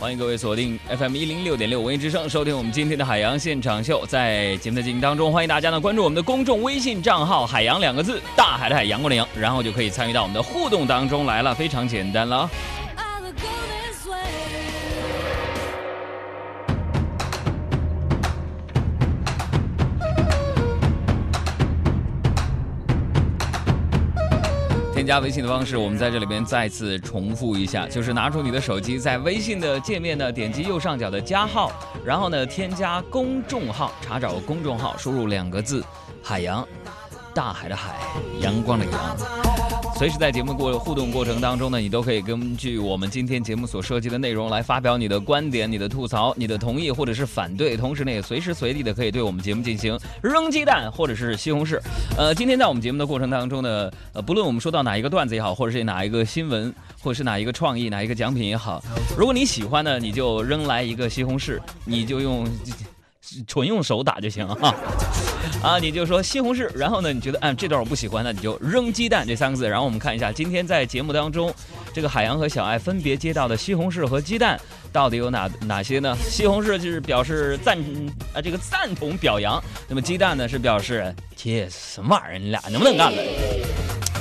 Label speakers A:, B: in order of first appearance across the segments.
A: 欢迎各位锁定 FM 一零六点六文艺之声，收听我们今天的海洋现场秀。在节目的进行当中，欢迎大家呢关注我们的公众微信账号“海洋”两个字，大海的海，阳光的阳，然后就可以参与到我们的互动当中来了，非常简单了。添加微信的方式，我们在这里边再次重复一下，就是拿出你的手机，在微信的界面呢，点击右上角的加号，然后呢，添加公众号，查找公众号，输入两个字“海洋”，大海的海，阳光的阳。随时在节目过互动过程当中呢，你都可以根据我们今天节目所涉及的内容来发表你的观点、你的吐槽、你的同意或者是反对，同时呢，也随时随地的可以对我们节目进行扔鸡蛋或者是西红柿。呃，今天在我们节目的过程当中呢，呃，不论我们说到哪一个段子也好，或者是哪一个新闻，或者是哪一个创意、哪一个奖品也好，如果你喜欢呢，你就扔来一个西红柿，你就用。纯用手打就行啊，啊，你就说西红柿，然后呢，你觉得嗯这段我不喜欢，那你就扔鸡蛋这三个字，然后我们看一下今天在节目当中，这个海洋和小爱分别接到的西红柿和鸡蛋到底有哪哪些呢？西红柿就是表示赞啊这个赞同表扬，那么鸡蛋呢是表示切什么玩意儿，你俩能不能干了？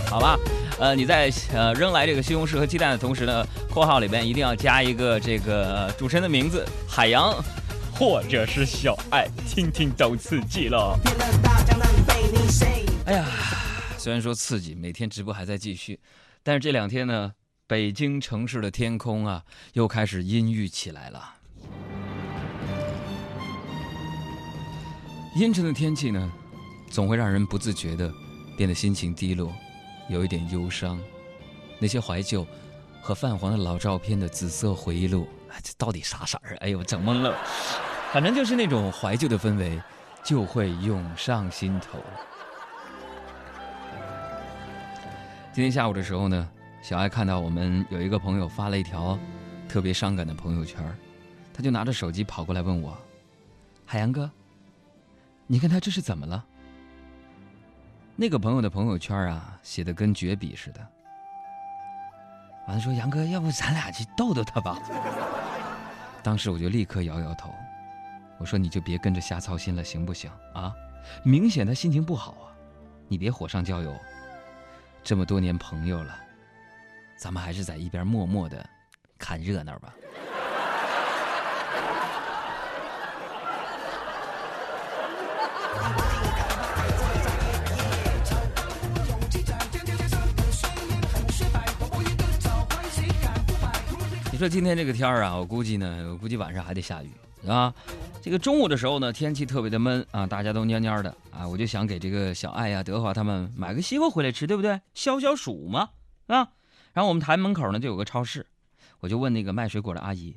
A: 好吧，呃你在呃扔来这个西红柿和鸡蛋的同时呢，括号里边一定要加一个这个主持人的名字，海洋。或者是小爱，听听都刺激了。哎呀，虽然说刺激，每天直播还在继续，但是这两天呢，北京城市的天空啊，又开始阴郁起来了。阴沉的天气呢，总会让人不自觉的变得心情低落，有一点忧伤。那些怀旧和泛黄的老照片的紫色回忆录。这到底啥色儿？哎呦，整懵了。反正就是那种怀旧的氛围，就会涌上心头。今天下午的时候呢，小爱看到我们有一个朋友发了一条特别伤感的朋友圈，他就拿着手机跑过来问我：“海洋哥，你看他这是怎么了？”那个朋友的朋友圈啊，写的跟绝笔似的。完了说：“杨哥，要不咱俩去逗逗他吧？”当时我就立刻摇摇头，我说：“你就别跟着瞎操心了，行不行啊？明显他心情不好啊，你别火上浇油。这么多年朋友了，咱们还是在一边默默的看热闹吧。”说今天这个天儿啊，我估计呢，我估计晚上还得下雨啊。这个中午的时候呢，天气特别的闷啊，大家都蔫蔫的啊。我就想给这个小爱呀、德华他们买个西瓜回来吃，对不对？消消暑嘛，啊。然后我们台门口呢就有个超市，我就问那个卖水果的阿姨，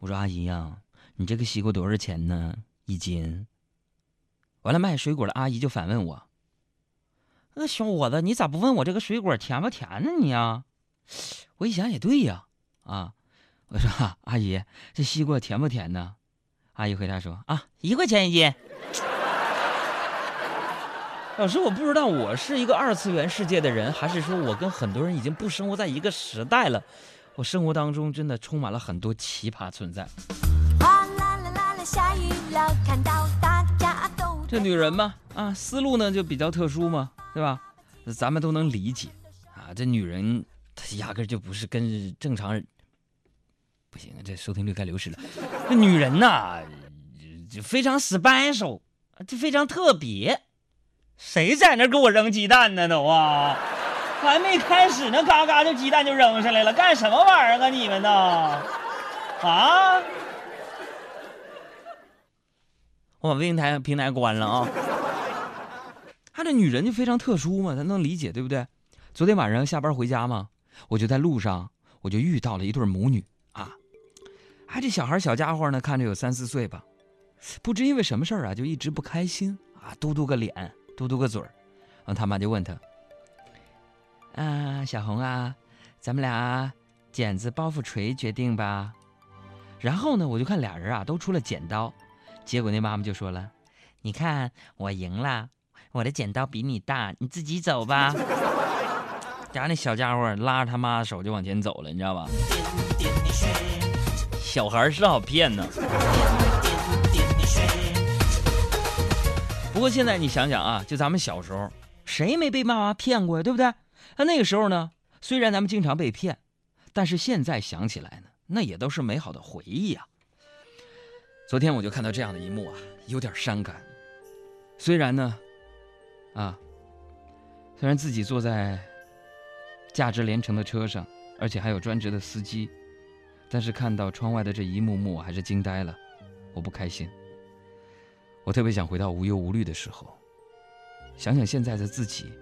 A: 我说阿姨呀，你这个西瓜多少钱呢？一斤？完了，卖水果的阿姨就反问我，那小伙子，你咋不问我这个水果甜不甜呢？你呀？我一想也对呀，啊。我说：“阿姨，这西瓜甜不甜呢？”阿姨回答说：“啊，一块钱一斤。”老师，我不知道我是一个二次元世界的人，还是说我跟很多人已经不生活在一个时代了。我生活当中真的充满了很多奇葩存在。这女人嘛，啊，思路呢就比较特殊嘛，对吧？咱们都能理解啊。这女人她压根就不是跟正常人。不行，这收听率该流失了。这女人呐，就非常 special，就非常特别。谁在那给我扔鸡蛋呢？都啊，还没开始呢，嘎嘎就鸡蛋就扔上来了，干什么玩意儿啊？你们呢？啊！我把微信台平台关了啊。她这女人就非常特殊嘛，咱能理解对不对？昨天晚上下班回家嘛，我就在路上，我就遇到了一对母女。哎，这小孩小家伙呢，看着有三四岁吧，不知因为什么事儿啊，就一直不开心啊，嘟嘟个脸，嘟嘟个嘴儿。然后他妈就问他：“啊，小红啊，咱们俩剪子包袱锤决定吧。”然后呢，我就看俩人啊都出了剪刀，结果那妈妈就说了：“你看我赢了，我的剪刀比你大，你自己走吧。”然后那小家伙拉着他妈的手就往前走了，你知道吧？小孩是好骗呢。不过现在你想想啊，就咱们小时候，谁没被妈妈骗过呀？对不对？那那个时候呢，虽然咱们经常被骗，但是现在想起来呢，那也都是美好的回忆啊。昨天我就看到这样的一幕啊，有点伤感。虽然呢，啊，虽然自己坐在价值连城的车上，而且还有专职的司机，但是看到窗外的这一幕幕，我还是惊呆了。我不开心，我特别想回到无忧无虑的时候，想想现在的自己，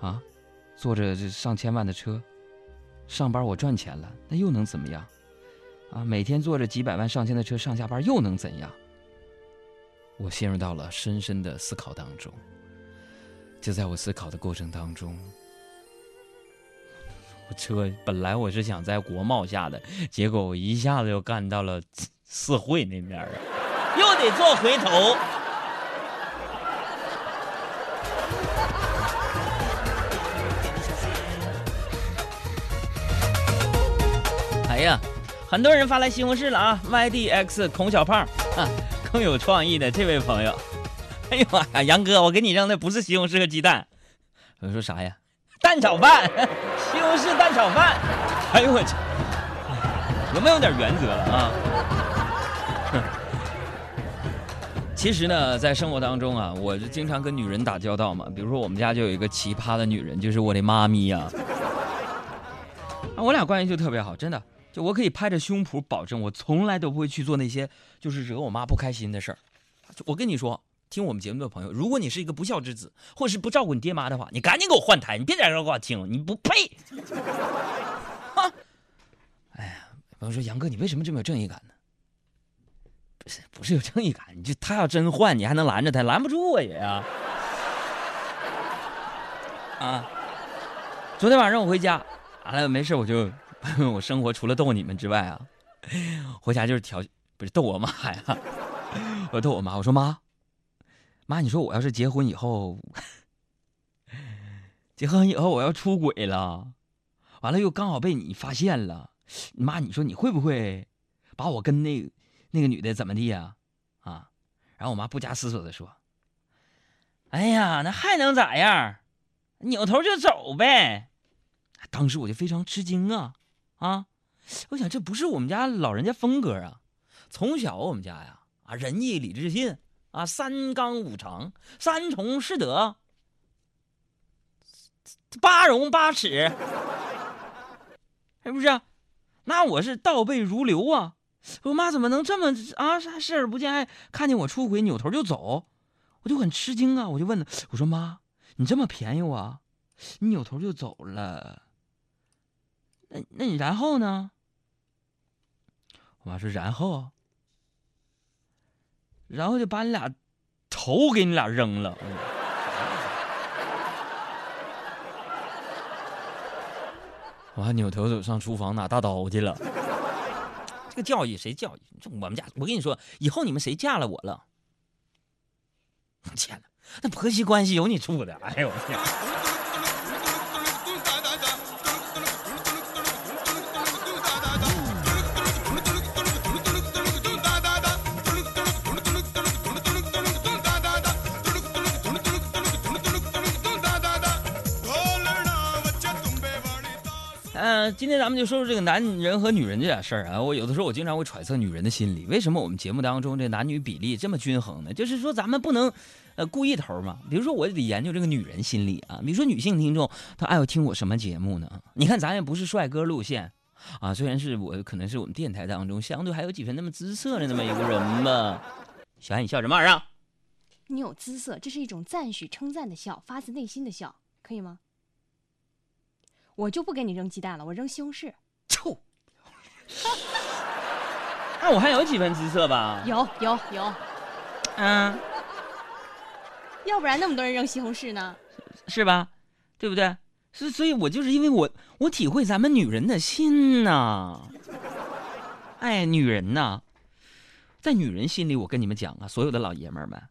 A: 啊，坐着这上千万的车，上班我赚钱了，那又能怎么样？啊，每天坐着几百万、上千的车上下班又能怎样？我陷入到了深深的思考当中。就在我思考的过程当中，车本来我是想在国贸下的，结果我一下子又干到了四惠那边啊，又得做回头。哎呀！很多人发来西红柿了啊！YDX 孔小胖啊，更有创意的这位朋友，哎呦妈呀，杨哥，我给你扔的不是西红柿和鸡蛋，我说啥呀？蛋炒饭，西红柿蛋炒饭。哎呦我去，有没有点原则了啊？其实呢，在生活当中啊，我就经常跟女人打交道嘛。比如说我们家就有一个奇葩的女人，就是我的妈咪呀。啊，我俩关系就特别好，真的。就我可以拍着胸脯保证，我从来都不会去做那些就是惹我妈不开心的事儿。我跟你说，听我们节目的朋友，如果你是一个不孝之子，或者是不照顾你爹妈的话，你赶紧给我换台，你别在这给我听，你不配。啊！哎呀，朋友说杨哥，你为什么这么有正义感呢？不是，不是有正义感，你就他要真换，你还能拦着他？拦不住啊也呀。啊！昨天晚上我回家，完了没事我就。我生活除了逗你们之外啊，回家就是调，不是逗我妈呀。我逗我妈，我说妈，妈，你说我要是结婚以后，结婚以后我要出轨了，完了又刚好被你发现了，妈，你说你会不会把我跟那那个女的怎么地呀？啊？然后我妈不加思索的说：“哎呀，那还能咋样？扭头就走呗。”当时我就非常吃惊啊。啊，我想这不是我们家老人家风格啊！从小我们家呀，啊仁义礼智信啊三纲五常三从四德八荣八耻，是不是？那我是倒背如流啊！我妈怎么能这么啊视而不见，看见我出轨扭头就走？我就很吃惊啊！我就问她，我说妈，你这么便宜我，你扭头就走了？那那你然后呢？我妈说然后，然后就把你俩头给你俩扔了。我还扭头走上厨房拿大刀去了。这个教育谁教育？我们家，我跟你说，以后你们谁嫁了我了？天哪，那婆媳关系有你处的？哎呦我天！今天咱们就说说这个男人和女人这点事儿啊。我有的时候我经常会揣测女人的心理。为什么我们节目当中这男女比例这么均衡呢？就是说咱们不能，呃，故意头嘛。比如说我得研究这个女人心理啊。比如说女性听众她爱听我什么节目呢？你看咱也不是帅哥路线啊，虽然是我可能是我们电台当中相对还有几分那么姿色的那么一个人嘛。小安，你笑什么玩意儿？
B: 你有姿色，这是一种赞许、称赞的笑，发自内心的笑，可以吗？我就不给你扔鸡蛋了，我扔西红柿。
A: 臭！那我还有几分姿色吧？
B: 有有有。嗯。要不然那么多人扔西红柿呢？
A: 是吧？对不对？所所以，我就是因为我我体会咱们女人的心呐。哎，女人呐，在女人心里，我跟你们讲啊，所有的老爷们儿们，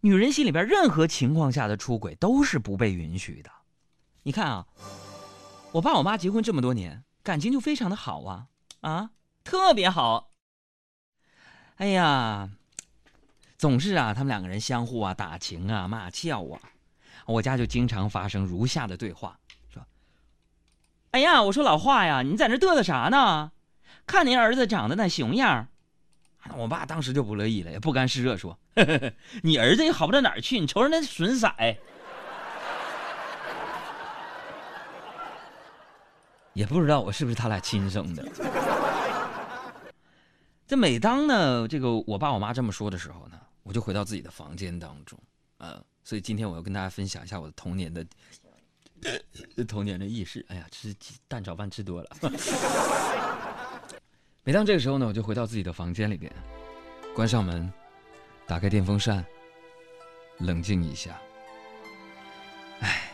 A: 女人心里边任何情况下的出轨都是不被允许的。你看啊。我爸我妈结婚这么多年，感情就非常的好啊啊！特别好。哎呀，总是啊，他们两个人相互啊打情啊骂俏啊，我家就经常发生如下的对话：说，哎呀，我说老华呀，你在那嘚瑟啥呢？看您儿子长得那熊样我爸当时就不乐意了，也不甘示弱，说：“呵 呵你儿子也好不到哪儿去，你瞅瞅那损色。”也不知道我是不是他俩亲生的。这每当呢，这个我爸我妈这么说的时候呢，我就回到自己的房间当中，呃，所以今天我要跟大家分享一下我的童年的 童年的轶事。哎呀，吃蛋炒饭吃多了。每当这个时候呢，我就回到自己的房间里边，关上门，打开电风扇，冷静一下。哎，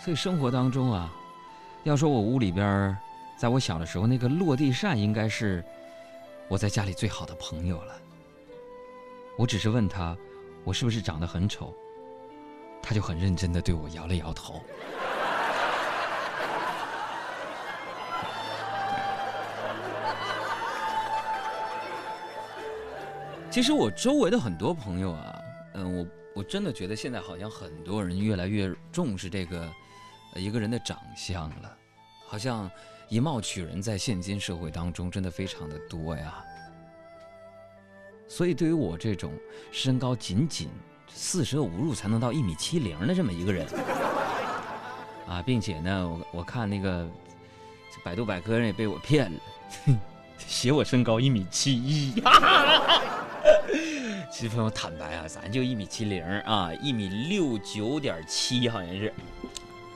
A: 所以生活当中啊。要说我屋里边，在我小的时候，那个落地扇应该是我在家里最好的朋友了。我只是问他，我是不是长得很丑，他就很认真的对我摇了摇头。其实我周围的很多朋友啊，嗯，我我真的觉得现在好像很多人越来越重视这个。一个人的长相了，好像以貌取人，在现今社会当中真的非常的多呀。所以对于我这种身高仅仅四舍五入才能到一米七零的这么一个人，啊，并且呢，我我看那个百度百科上也被我骗了，写我身高一米七一。其实朋友坦白啊，咱就一米七零啊，一米六九点七好像是。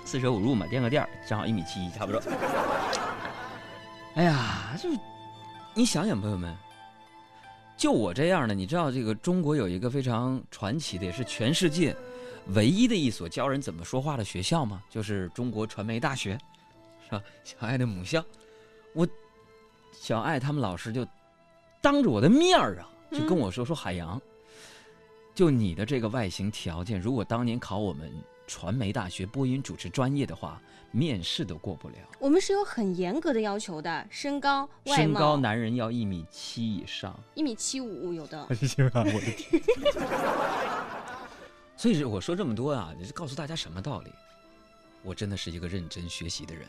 A: 四舍五入嘛，垫个垫儿，正好一米七，差不多。哎呀，就你想想，朋友们，就我这样的，你知道这个中国有一个非常传奇的，也是全世界唯一的一所教人怎么说话的学校吗？就是中国传媒大学，是吧？小爱的母校。我小爱他们老师就当着我的面儿啊，就跟我说说海洋，就你的这个外形条件，如果当年考我们。传媒大学播音主持专业的话，面试都过不了。
B: 我们是有很严格的要求的，身高、外貌。
A: 身高男人要一米七以上，
B: 一米七五有的。
A: 我的天！所以我说这么多啊，是告诉大家什么道理？我真的是一个认真学习的人，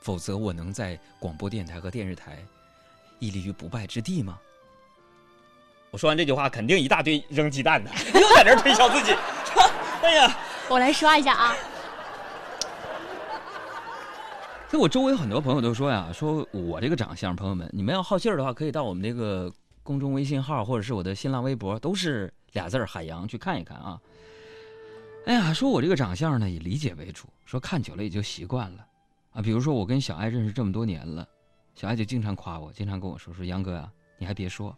A: 否则我能在广播电台和电视台屹立于不败之地吗？我说完这句话，肯定一大堆扔鸡蛋的，又在这推销自己。哎呀！
B: 我来刷一下啊！
A: 所以我周围很多朋友都说呀，说我这个长相，朋友们，你们要好信儿的话，可以到我们这个公众微信号或者是我的新浪微博，都是俩字儿“海洋”，去看一看啊。哎呀，说我这个长相呢，以理解为主，说看久了也就习惯了啊。比如说我跟小爱认识这么多年了，小爱就经常夸我，经常跟我说说杨哥啊，你还别说，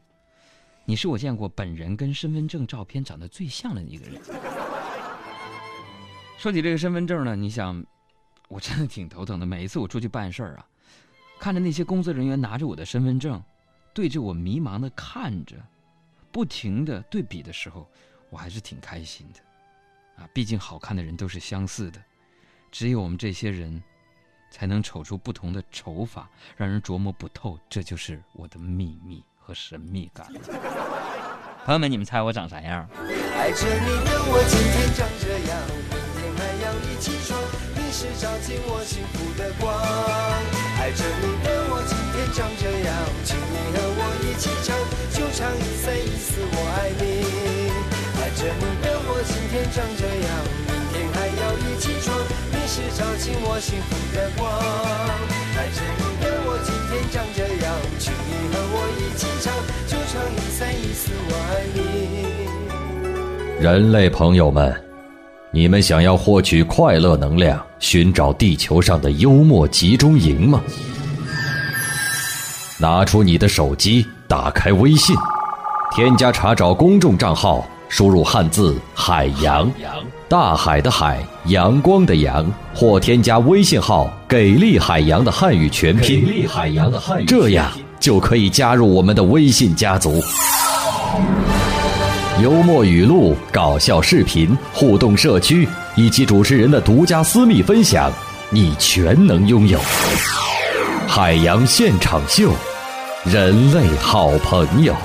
A: 你是我见过本人跟身份证照片长得最像的一个人。说起这个身份证呢，你想，我真的挺头疼的。每一次我出去办事儿啊，看着那些工作人员拿着我的身份证，对着我迷茫的看着，不停的对比的时候，我还是挺开心的。啊，毕竟好看的人都是相似的，只有我们这些人，才能瞅出不同的丑法，让人琢磨不透。这就是我的秘密和神秘感。朋友们，你们猜我长啥样？爱着你的我今天长这样。起床，你是照进我幸福的光。爱着你的我今天长这样，请你和我一起唱，就唱一生一世我爱你。爱着你的我今天长这样，明天还要一起闯，你是照进我幸福的光。爱着你的我今天长这样，请你和我一起唱，就唱一生一世我爱你。人类朋友们。你们想要获取快乐能量，寻找地球上的幽默集中营吗？拿出你的手机，打开微信，添加查找公众账号，输入汉字“海洋”，大海的海，阳光的阳，或添加微信号“给力海洋”的汉语全拼，这样就可以加入我们的微信家族。幽默语录、搞笑视频、互动社区，以及主持人的独家私密分享，你全能拥有。海洋现场秀，
C: 人类好朋友。